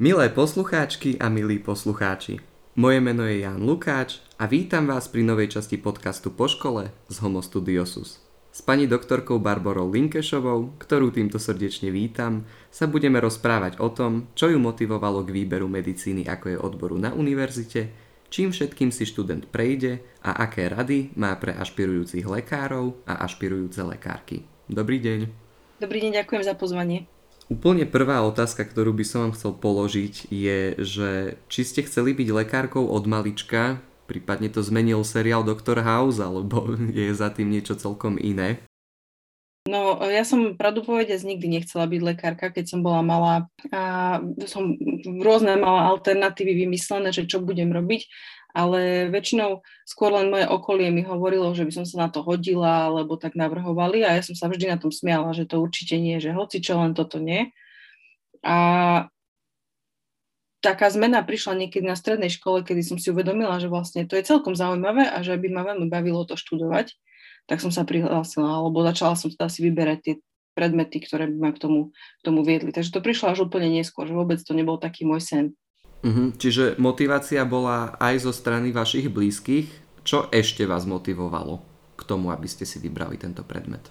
Milé poslucháčky a milí poslucháči, moje meno je Jan Lukáč a vítam vás pri novej časti podcastu Po škole z Homo Studiosus. S pani doktorkou Barborou Linkešovou, ktorú týmto srdečne vítam, sa budeme rozprávať o tom, čo ju motivovalo k výberu medicíny ako je odboru na univerzite, čím všetkým si študent prejde a aké rady má pre ašpirujúcich lekárov a ašpirujúce lekárky. Dobrý deň. Dobrý deň, ďakujem za pozvanie. Úplne prvá otázka, ktorú by som vám chcel položiť je, že či ste chceli byť lekárkou od malička, prípadne to zmenil seriál Dr. House, alebo je za tým niečo celkom iné? No, ja som pravdu povedať nikdy nechcela byť lekárka, keď som bola malá a som rôzne mala alternatívy vymyslené, že čo budem robiť ale väčšinou skôr len moje okolie mi hovorilo, že by som sa na to hodila, alebo tak navrhovali a ja som sa vždy na tom smiala, že to určite nie, že hoci čo len toto nie. A taká zmena prišla niekedy na strednej škole, kedy som si uvedomila, že vlastne to je celkom zaujímavé a že by ma veľmi bavilo to študovať, tak som sa prihlásila, alebo začala som teda si vyberať tie predmety, ktoré by ma k tomu, k tomu viedli. Takže to prišlo až úplne neskôr, že vôbec to nebol taký môj sen. Uh-huh. Čiže motivácia bola aj zo strany vašich blízkych. Čo ešte vás motivovalo k tomu, aby ste si vybrali tento predmet?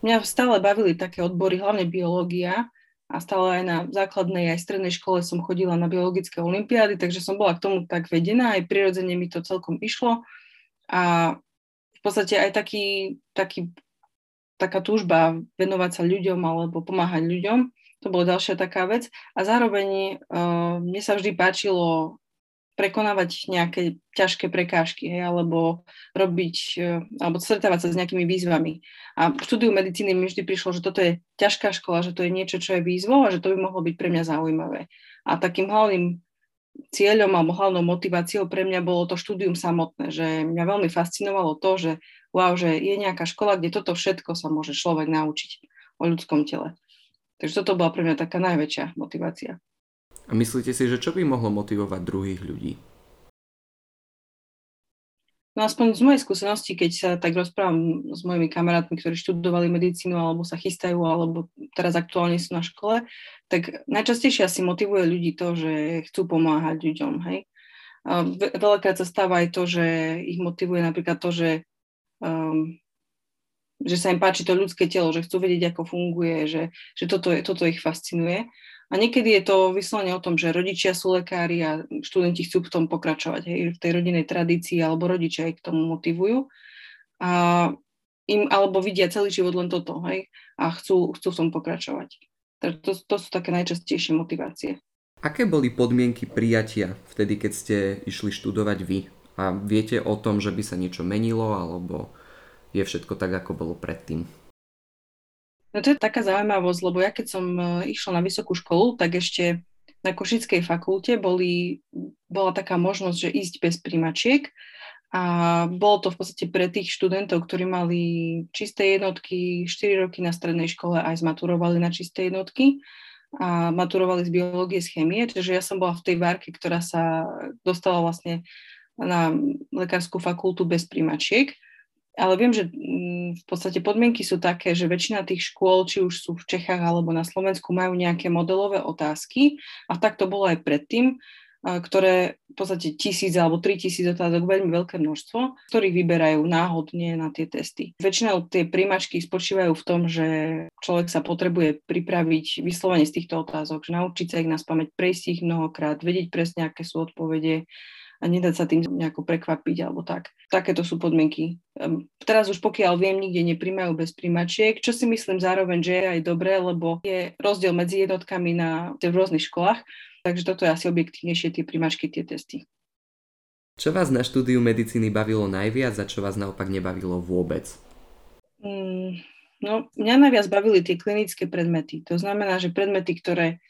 Mňa stále bavili také odbory, hlavne biológia a stále aj na základnej aj strednej škole som chodila na biologické olimpiády, takže som bola k tomu tak vedená, aj prirodzene mi to celkom išlo a v podstate aj taký, taký, taká túžba venovať sa ľuďom alebo pomáhať ľuďom to bola ďalšia taká vec. A zároveň uh, mne sa vždy páčilo prekonávať nejaké ťažké prekážky, hej, alebo robiť, uh, alebo stretávať sa s nejakými výzvami. A v štúdiu medicíny mi vždy prišlo, že toto je ťažká škola, že to je niečo, čo je výzvou a že to by mohlo byť pre mňa zaujímavé. A takým hlavným cieľom alebo hlavnou motiváciou pre mňa bolo to štúdium samotné, že mňa veľmi fascinovalo to, že wow, že je nejaká škola, kde toto všetko sa môže človek naučiť o ľudskom tele. Takže toto bola pre mňa taká najväčšia motivácia. A myslíte si, že čo by mohlo motivovať druhých ľudí? No aspoň z mojej skúsenosti, keď sa tak rozprávam s mojimi kamarátmi, ktorí študovali medicínu alebo sa chystajú, alebo teraz aktuálne sú na škole, tak najčastejšie asi motivuje ľudí to, že chcú pomáhať ľuďom, hej. Veľakrát sa stáva aj to, že ich motivuje napríklad to, že um, že sa im páči to ľudské telo, že chcú vedieť, ako funguje, že, že toto, toto ich fascinuje. A niekedy je to vyslovene o tom, že rodičia sú lekári a študenti chcú v tom pokračovať, hej, v tej rodinnej tradícii, alebo rodičia ich k tomu motivujú. A im, alebo vidia celý život len toto, hej, a chcú, chcú v tom pokračovať. Takže to, to sú také najčastejšie motivácie. Aké boli podmienky prijatia vtedy, keď ste išli študovať vy? A viete o tom, že by sa niečo menilo, alebo je všetko tak, ako bolo predtým. No to je taká zaujímavosť, lebo ja keď som e, išla na vysokú školu, tak ešte na Košickej fakulte boli, bola taká možnosť, že ísť bez príjmačiek. A bolo to v podstate pre tých študentov, ktorí mali čisté jednotky, 4 roky na strednej škole aj zmaturovali na čisté jednotky a maturovali z biológie, z chémie, čiže ja som bola v tej várke, ktorá sa dostala vlastne na lekárskú fakultu bez príjmačiek ale viem, že mm, v podstate podmienky sú také, že väčšina tých škôl, či už sú v Čechách alebo na Slovensku, majú nejaké modelové otázky a tak to bolo aj predtým, ktoré v podstate tisíc alebo tri tisíc otázok, veľmi veľké množstvo, ktorých vyberajú náhodne na tie testy. Väčšinou tie príjmačky spočívajú v tom, že človek sa potrebuje pripraviť vyslovene z týchto otázok, že naučiť sa ich na spameť, prejsť ich mnohokrát, vedieť presne, aké sú odpovede, a nedať sa tým nejako prekvapiť alebo tak. Takéto sú podmienky. Teraz už pokiaľ viem, nikde nepríjmajú bez príjmačiek, čo si myslím zároveň, že je aj dobré, lebo je rozdiel medzi jednotkami na, v rôznych školách, takže toto je asi objektívnejšie tie príjmačky, tie testy. Čo vás na štúdiu medicíny bavilo najviac a čo vás naopak nebavilo vôbec? Mm, no, mňa najviac bavili tie klinické predmety. To znamená, že predmety, ktoré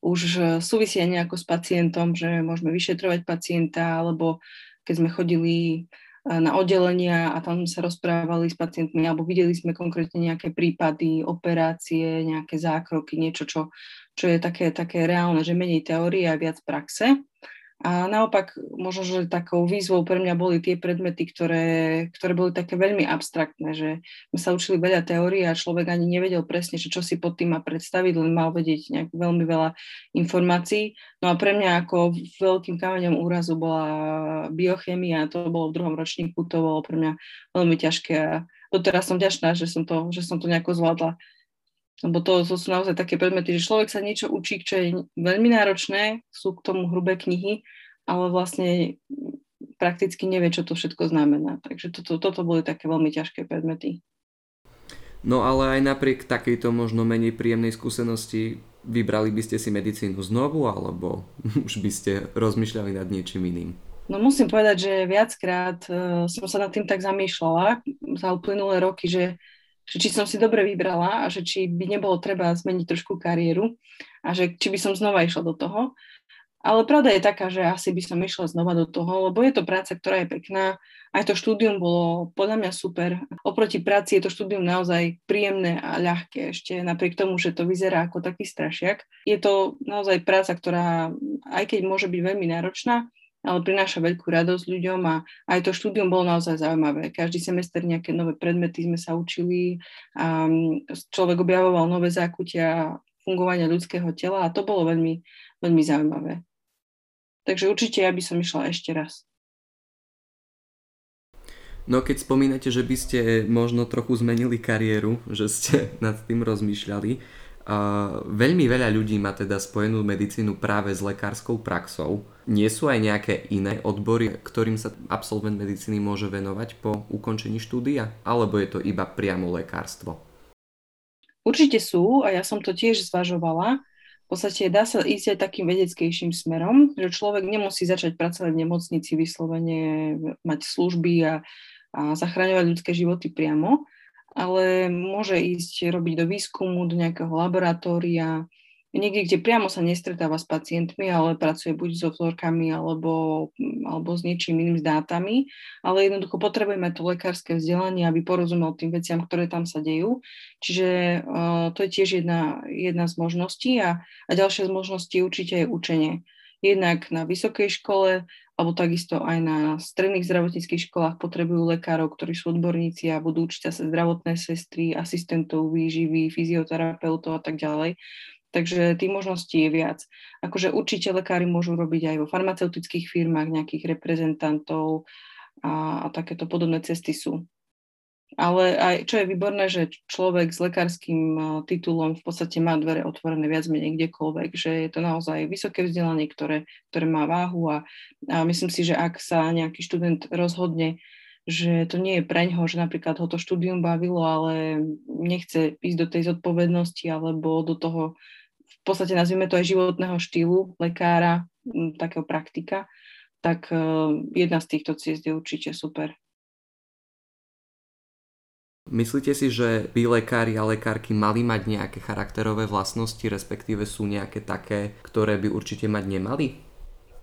už e, súvisia nejako s pacientom, že môžeme vyšetrovať pacienta, alebo keď sme chodili e, na oddelenia a tam sa rozprávali s pacientmi, alebo videli sme konkrétne nejaké prípady, operácie, nejaké zákroky, niečo, čo, čo je také, také reálne, že menej teórie a viac praxe. A naopak, možno, že takou výzvou pre mňa boli tie predmety, ktoré, ktoré boli také veľmi abstraktné, že sme sa učili veľa teórií a človek ani nevedel presne, že čo si pod tým má predstaviť, len mal vedieť nejak veľmi veľa informácií. No a pre mňa ako veľkým kameňom úrazu bola biochemia, to bolo v druhom ročníku, to bolo pre mňa veľmi ťažké a doteraz som ďačná, že som to, že som to nejako zvládla. Lebo to, to sú naozaj také predmety, že človek sa niečo učí, čo je veľmi náročné, sú k tomu hrubé knihy, ale vlastne prakticky nevie, čo to všetko znamená. Takže toto, toto boli také veľmi ťažké predmety. No ale aj napriek takejto možno menej príjemnej skúsenosti vybrali by ste si medicínu znovu, alebo už by ste rozmýšľali nad niečím iným? No musím povedať, že viackrát uh, som sa nad tým tak zamýšľala za uplynulé roky, že že či som si dobre vybrala a že či by nebolo treba zmeniť trošku kariéru a že či by som znova išla do toho. Ale pravda je taká, že asi by som išla znova do toho, lebo je to práca, ktorá je pekná. Aj to štúdium bolo podľa mňa super. Oproti práci je to štúdium naozaj príjemné a ľahké ešte, napriek tomu, že to vyzerá ako taký strašiak. Je to naozaj práca, ktorá, aj keď môže byť veľmi náročná, ale prináša veľkú radosť ľuďom a aj to štúdium bolo naozaj zaujímavé. Každý semester nejaké nové predmety sme sa učili a mm, človek objavoval nové zákutia fungovania ľudského tela a to bolo veľmi, veľmi zaujímavé. Takže určite ja by som išla ešte raz. No keď spomínate, že by ste možno trochu zmenili kariéru, že ste nad tým rozmýšľali, Uh, veľmi veľa ľudí má teda spojenú medicínu práve s lekárskou praxou. Nie sú aj nejaké iné odbory, ktorým sa absolvent medicíny môže venovať po ukončení štúdia? Alebo je to iba priamo lekárstvo? Určite sú a ja som to tiež zvažovala. V podstate dá sa ísť aj takým vedeckejším smerom, že človek nemusí začať pracovať v nemocnici, vyslovene mať služby a, a zachraňovať ľudské životy priamo, ale môže ísť robiť do výskumu, do nejakého laboratória, niekde, kde priamo sa nestretáva s pacientmi, ale pracuje buď so vzorkami alebo, alebo s niečím iným, s dátami, ale jednoducho potrebujeme to lekárske vzdelanie, aby porozumel tým veciam, ktoré tam sa dejú. Čiže uh, to je tiež jedna, jedna z možností a, a ďalšia z možností určite je učenie. Jednak na vysokej škole, alebo takisto aj na stredných zdravotníckých školách potrebujú lekárov, ktorí sú odborníci a budú učiť sa zdravotné sestry, asistentov výživy, fyzioterapeutov a tak ďalej. Takže tých možností je viac. Akože určite lekári môžu robiť aj vo farmaceutických firmách nejakých reprezentantov a, a takéto podobné cesty sú. Ale aj čo je výborné, že človek s lekárským titulom v podstate má dvere otvorené viac menej kdekoľvek, že je to naozaj vysoké vzdelanie, ktoré, ktoré má váhu a, a myslím si, že ak sa nejaký študent rozhodne, že to nie je preňho, že napríklad ho to štúdium bavilo, ale nechce ísť do tej zodpovednosti alebo do toho, v podstate nazvime to aj životného štýlu lekára, takého praktika, tak jedna z týchto ciest je určite super. Myslíte si, že by lekári a lekárky mali mať nejaké charakterové vlastnosti, respektíve sú nejaké také, ktoré by určite mať nemali?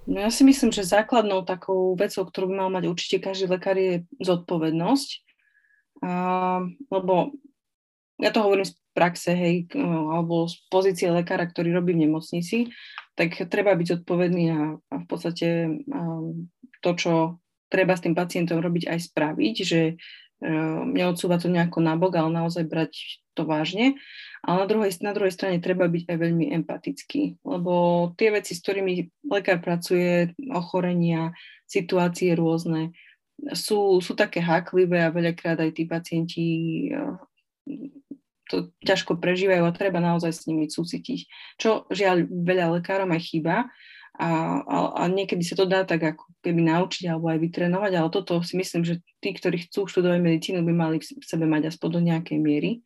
No ja si myslím, že základnou takou vecou, ktorú by mal mať určite každý lekár je zodpovednosť. A, lebo ja to hovorím z praxe, hej, alebo z pozície lekára, ktorý robí v nemocnici, tak treba byť zodpovedný a, a v podstate a, to, čo treba s tým pacientom robiť, aj spraviť, že neodsúvať to nejako nabok, ale naozaj brať to vážne. Ale na druhej, na druhej strane treba byť aj veľmi empatický, lebo tie veci, s ktorými lekár pracuje, ochorenia, situácie rôzne, sú, sú také háklivé a veľakrát aj tí pacienti ehm, to ťažko prežívajú a treba naozaj s nimi súcitiť. Čo žiaľ veľa lekárom aj chýba, a, a, a niekedy sa to dá tak ako keby naučiť alebo aj vytrenovať, ale toto si myslím, že tí, ktorí chcú študovať medicínu, by mali v sebe mať aspoň do nejakej miery.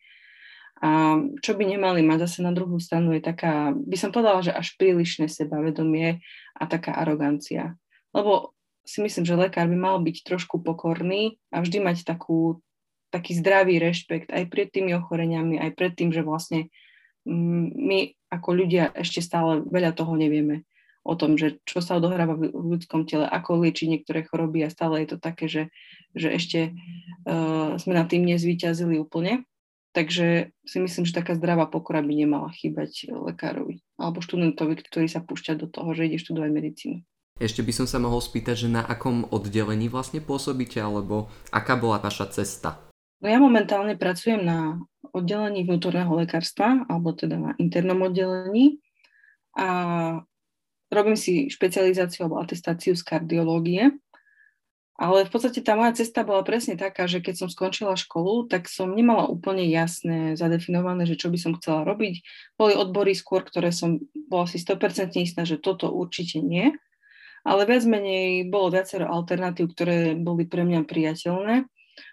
A čo by nemali mať zase na druhú stranu je taká, by som povedala, že až prílišné sebavedomie a taká arogancia. Lebo si myslím, že lekár by mal byť trošku pokorný a vždy mať takú, taký zdravý rešpekt aj pred tými ochoreniami, aj pred tým, že vlastne mm, my ako ľudia ešte stále veľa toho nevieme o tom, že čo sa odohráva v ľudskom tele, ako liečiť niektoré choroby a stále je to také, že, že ešte uh, sme nad tým nezvíťazili úplne. Takže si myslím, že taká zdravá pokora by nemala chýbať lekárovi alebo študentovi, ktorý sa púšťa do toho, že ide študovať medicínu. Ešte by som sa mohol spýtať, že na akom oddelení vlastne pôsobíte, alebo aká bola vaša cesta? No ja momentálne pracujem na oddelení vnútorného lekárstva, alebo teda na internom oddelení a robím si špecializáciu alebo atestáciu z kardiológie. Ale v podstate tá moja cesta bola presne taká, že keď som skončila školu, tak som nemala úplne jasné, zadefinované, že čo by som chcela robiť. Boli odbory skôr, ktoré som bola si 100% istá, že toto určite nie ale viac menej bolo viacero alternatív, ktoré boli pre mňa priateľné.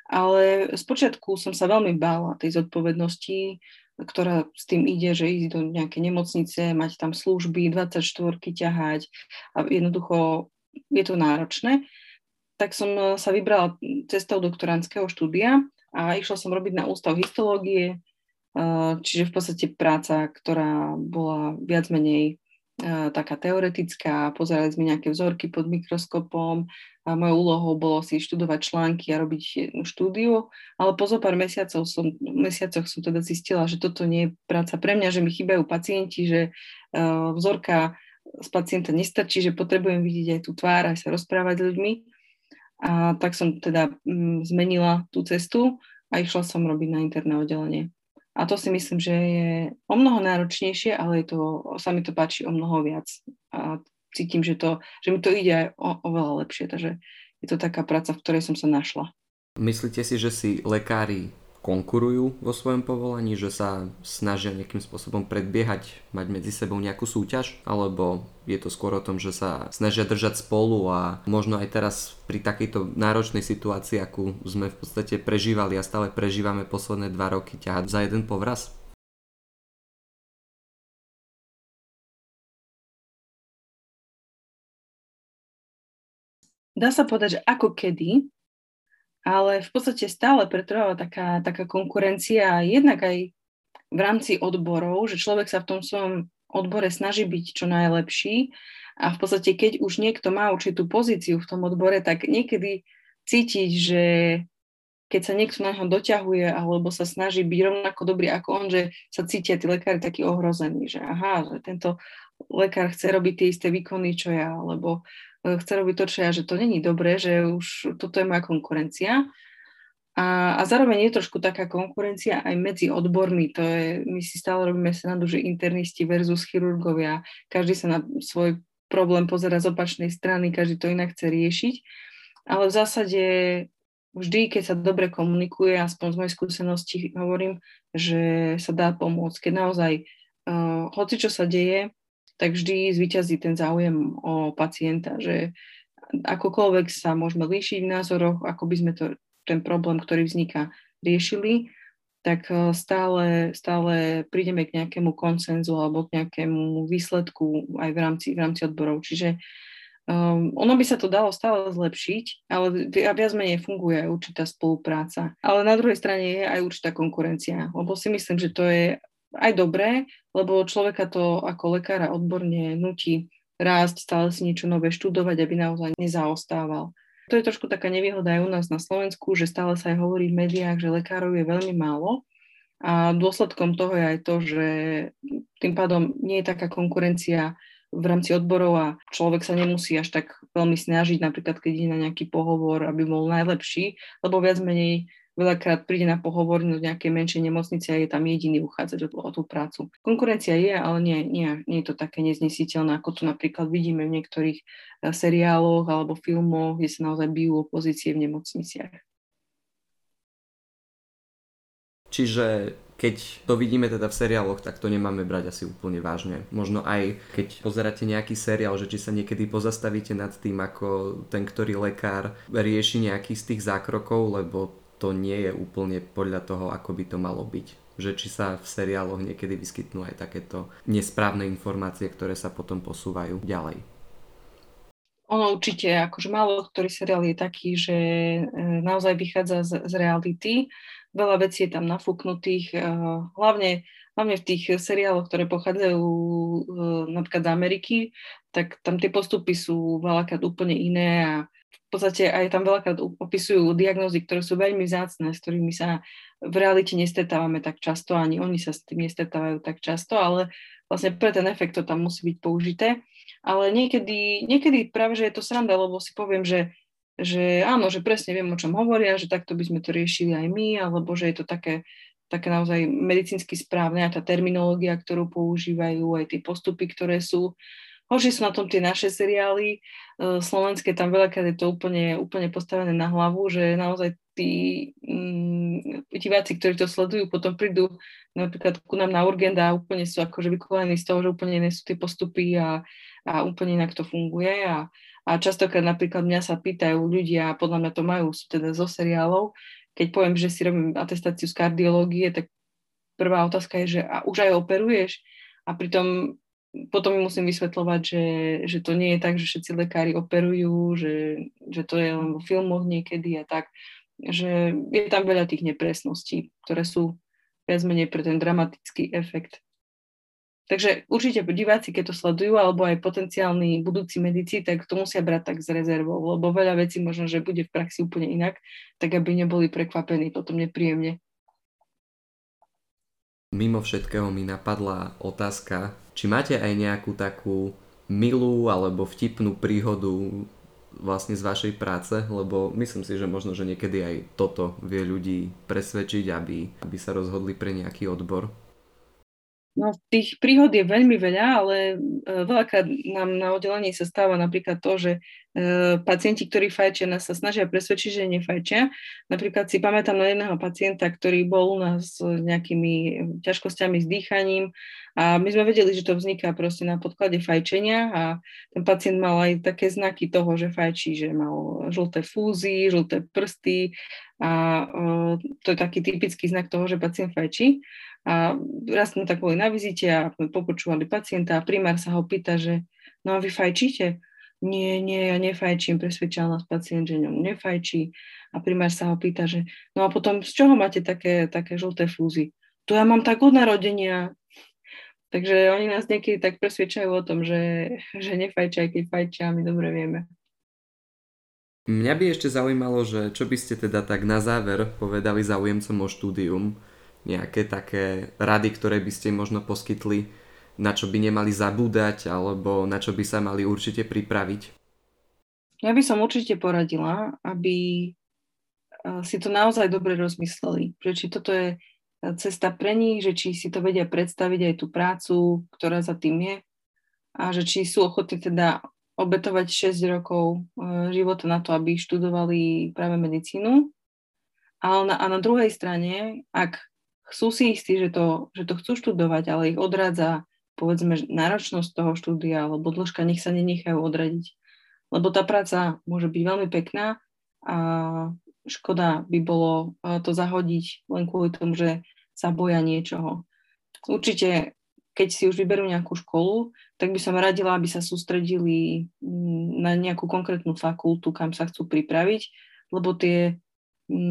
Ale spočiatku som sa veľmi bála tej zodpovednosti, ktorá s tým ide, že ísť do nejakej nemocnice, mať tam služby, 24 ťahať a jednoducho je to náročné. Tak som sa vybrala cestou doktorandského štúdia a išla som robiť na ústav histológie, čiže v podstate práca, ktorá bola viac menej taká teoretická, pozerali sme nejaké vzorky pod mikroskopom a mojou úlohou bolo si študovať články a robiť štúdiu, ale po zo pár mesiacov som, mesiacoch som teda zistila, že toto nie je práca pre mňa, že mi chýbajú pacienti, že uh, vzorka z pacienta nestačí, že potrebujem vidieť aj tú tvár, aj sa rozprávať s ľuďmi. A tak som teda mm, zmenila tú cestu a išla som robiť na interné oddelenie. A to si myslím, že je o mnoho náročnejšie, ale je to, sa mi to páči o mnoho viac. A cítim, že, to, že mi to ide aj o, oveľa lepšie. Takže je to taká práca, v ktorej som sa našla. Myslíte si, že si lekári konkurujú vo svojom povolaní, že sa snažia nejakým spôsobom predbiehať, mať medzi sebou nejakú súťaž, alebo je to skôr o tom, že sa snažia držať spolu a možno aj teraz pri takejto náročnej situácii, akú sme v podstate prežívali a stále prežívame posledné dva roky, ťahať za jeden povraz? Dá sa povedať, že ako kedy, ale v podstate stále pretrváva taká, taká konkurencia jednak aj v rámci odborov, že človek sa v tom svojom odbore snaží byť čo najlepší a v podstate keď už niekto má určitú pozíciu v tom odbore, tak niekedy cítiť, že keď sa niekto na neho doťahuje alebo sa snaží byť rovnako dobrý ako on, že sa cítia tí lekári takí ohrození, že aha, že tento lekár chce robiť tie isté výkony, čo ja, alebo chce robiť to, čo ja, že to není dobré, že už toto je moja konkurencia. A, a zároveň je trošku taká konkurencia aj medzi odbormi. To je, my si stále robíme senadu, že internisti versus chirurgovia. Každý sa na svoj problém pozera z opačnej strany, každý to inak chce riešiť. Ale v zásade vždy, keď sa dobre komunikuje, aspoň z mojej skúsenosti hovorím, že sa dá pomôcť. Keď naozaj, uh, hoci čo sa deje, tak vždy zvyťazí ten záujem o pacienta, že akokoľvek sa môžeme líšiť v názoroch, ako by sme to, ten problém, ktorý vzniká, riešili, tak e, stále, stále prídeme k nejakému konsenzu alebo k nejakému výsledku aj v rámci, v rámci odborov. Čiže um, ono by sa to dalo stále zlepšiť, ale viac menej funguje aj určitá spolupráca. Ale na druhej strane je aj určitá konkurencia, lebo si myslím, že to je aj dobré, lebo človeka to ako lekára odborne nutí rásť, stále si niečo nové študovať, aby naozaj nezaostával. To je trošku taká nevýhoda aj u nás na Slovensku, že stále sa aj hovorí v médiách, že lekárov je veľmi málo a dôsledkom toho je aj to, že tým pádom nie je taká konkurencia v rámci odborov a človek sa nemusí až tak veľmi snažiť, napríklad keď ide na nejaký pohovor, aby bol najlepší, lebo viac menej veľakrát príde na pohovor do nejakej menšej nemocnice a je tam jediný uchádzať o, o tú prácu. Konkurencia je, ale nie, nie, nie je to také neznesiteľné, ako to napríklad vidíme v niektorých eh, seriáloch alebo filmoch, kde sa naozaj bijú opozície v nemocniciach. Čiže keď to vidíme teda v seriáloch, tak to nemáme brať asi úplne vážne. Možno aj keď pozeráte nejaký seriál, že či sa niekedy pozastavíte nad tým, ako ten ktorý lekár rieši nejaký z tých zákrokov, lebo to nie je úplne podľa toho, ako by to malo byť. Že či sa v seriáloch niekedy vyskytnú aj takéto nesprávne informácie, ktoré sa potom posúvajú ďalej. Ono určite, akože málo ktorý seriál je taký, že e, naozaj vychádza z, z reality. Veľa vecí je tam nafúknutých, e, hlavne, hlavne v tých seriáloch, ktoré pochádzajú e, napríklad z Ameriky, tak tam tie postupy sú veľakrát úplne iné a v podstate aj tam veľakrát opisujú diagnózy, ktoré sú veľmi vzácne, s ktorými sa v realite nestretávame tak často, ani oni sa s tým nestretávajú tak často, ale vlastne pre ten efekt to tam musí byť použité. ale niekedy, niekedy práve, že je to sranda, lebo si poviem, že, že áno, že presne viem, o čom hovoria, že takto by sme to riešili aj my, alebo že je to také, také naozaj medicínsky správne a tá terminológia, ktorú používajú, aj tie postupy, ktoré sú. Horšie sú na tom tie naše seriály, e, slovenské, tam veľakrát je to úplne, úplne postavené na hlavu, že naozaj tí mm, diváci, ktorí to sledujú, potom prídu napríklad ku nám na urgent a úplne sú akože vykolení z toho, že úplne iné sú tie postupy a, a úplne inak to funguje a, a častokrát napríklad mňa sa pýtajú ľudia, a podľa mňa to majú teda zo seriálov, keď poviem, že si robím atestáciu z kardiológie, tak prvá otázka je, že a už aj operuješ? A pritom potom musím vysvetľovať, že, že to nie je tak, že všetci lekári operujú, že, že to je len vo filmoch niekedy a tak, že je tam veľa tých nepresností, ktoré sú viac menej pre ten dramatický efekt. Takže určite diváci, keď to sledujú, alebo aj potenciálni budúci medici, tak to musia brať tak s rezervou, lebo veľa vecí možno, že bude v praxi úplne inak, tak aby neboli prekvapení potom nepríjemne. Mimo všetkého mi napadla otázka, či máte aj nejakú takú milú alebo vtipnú príhodu vlastne z vašej práce, lebo myslím si, že možno, že niekedy aj toto vie ľudí presvedčiť, aby, aby sa rozhodli pre nejaký odbor. No, tých príhod je veľmi veľa, ale e, veľakrát nám na oddelení sa stáva napríklad to, že e, pacienti, ktorí fajčia, nás sa snažia presvedčiť, že nefajčia. Napríklad si pamätám na jedného pacienta, ktorý bol u nás s nejakými ťažkosťami s dýchaním a my sme vedeli, že to vzniká proste na podklade fajčenia a ten pacient mal aj také znaky toho, že fajčí, že mal žlté fúzy, žlté prsty a e, to je taký typický znak toho, že pacient fajčí. A raz sme tak boli na vizite a popočúvali pacienta a primár sa ho pýta, že no a vy fajčíte? Nie, nie, ja nefajčím, presvedčal nás pacient, že ňom nefajčí. A primár sa ho pýta, že no a potom z čoho máte také, také žlté fúzy? To ja mám tak od narodenia. Takže oni nás niekedy tak presvedčajú o tom, že, že nefajčia, aj keď fajčia, my dobre vieme. Mňa by ešte zaujímalo, že čo by ste teda tak na záver povedali záujemcom o štúdium, nejaké také rady, ktoré by ste možno poskytli, na čo by nemali zabúdať alebo na čo by sa mali určite pripraviť? Ja by som určite poradila, aby eh, si to naozaj dobre rozmysleli, že či toto je eh, cesta pre nich, že či si to vedia predstaviť aj tú prácu, ktorá za tým je a že či sú ochotní teda obetovať 6 rokov eh, života na to, aby študovali práve medicínu. Ale na, a na druhej strane, ak sú si istí, že to, že to chcú študovať, ale ich odrádza povedzme náročnosť toho štúdia alebo dĺžka, nech sa nenechajú odradiť. Lebo tá práca môže byť veľmi pekná a škoda by bolo to zahodiť len kvôli tomu, že sa boja niečoho. Určite, keď si už vyberú nejakú školu, tak by som radila, aby sa sústredili mm, na nejakú konkrétnu fakultu, kam sa chcú pripraviť, lebo tie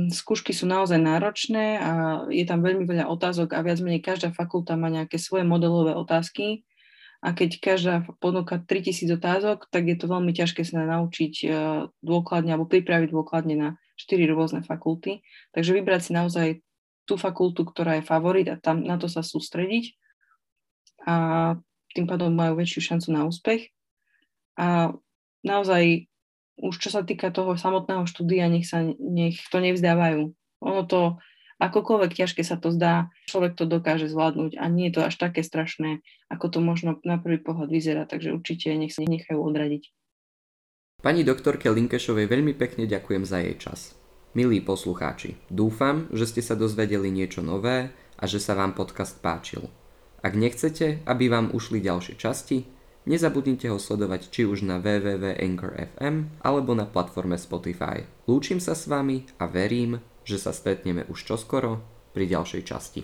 skúšky sú naozaj náročné a je tam veľmi veľa otázok a viac menej každá fakulta má nejaké svoje modelové otázky a keď každá ponúka 3000 otázok, tak je to veľmi ťažké sa naučiť e, dôkladne alebo pripraviť dôkladne na 4 rôzne fakulty. Takže vybrať si naozaj tú fakultu, ktorá je favorit a tam na to sa sústrediť a tým pádom majú väčšiu šancu na úspech. A naozaj už čo sa týka toho samotného štúdia, nech, sa, nech to nevzdávajú. Ono to, akokoľvek ťažké sa to zdá, človek to dokáže zvládnuť a nie je to až také strašné, ako to možno na prvý pohľad vyzerá, takže určite nech sa nechajú odradiť. Pani doktorke Linkešovej veľmi pekne ďakujem za jej čas. Milí poslucháči, dúfam, že ste sa dozvedeli niečo nové a že sa vám podcast páčil. Ak nechcete, aby vám ušli ďalšie časti, Nezabudnite ho sledovať či už na www.anchor.fm alebo na platforme Spotify. Lúčim sa s vami a verím, že sa stretneme už čoskoro pri ďalšej časti.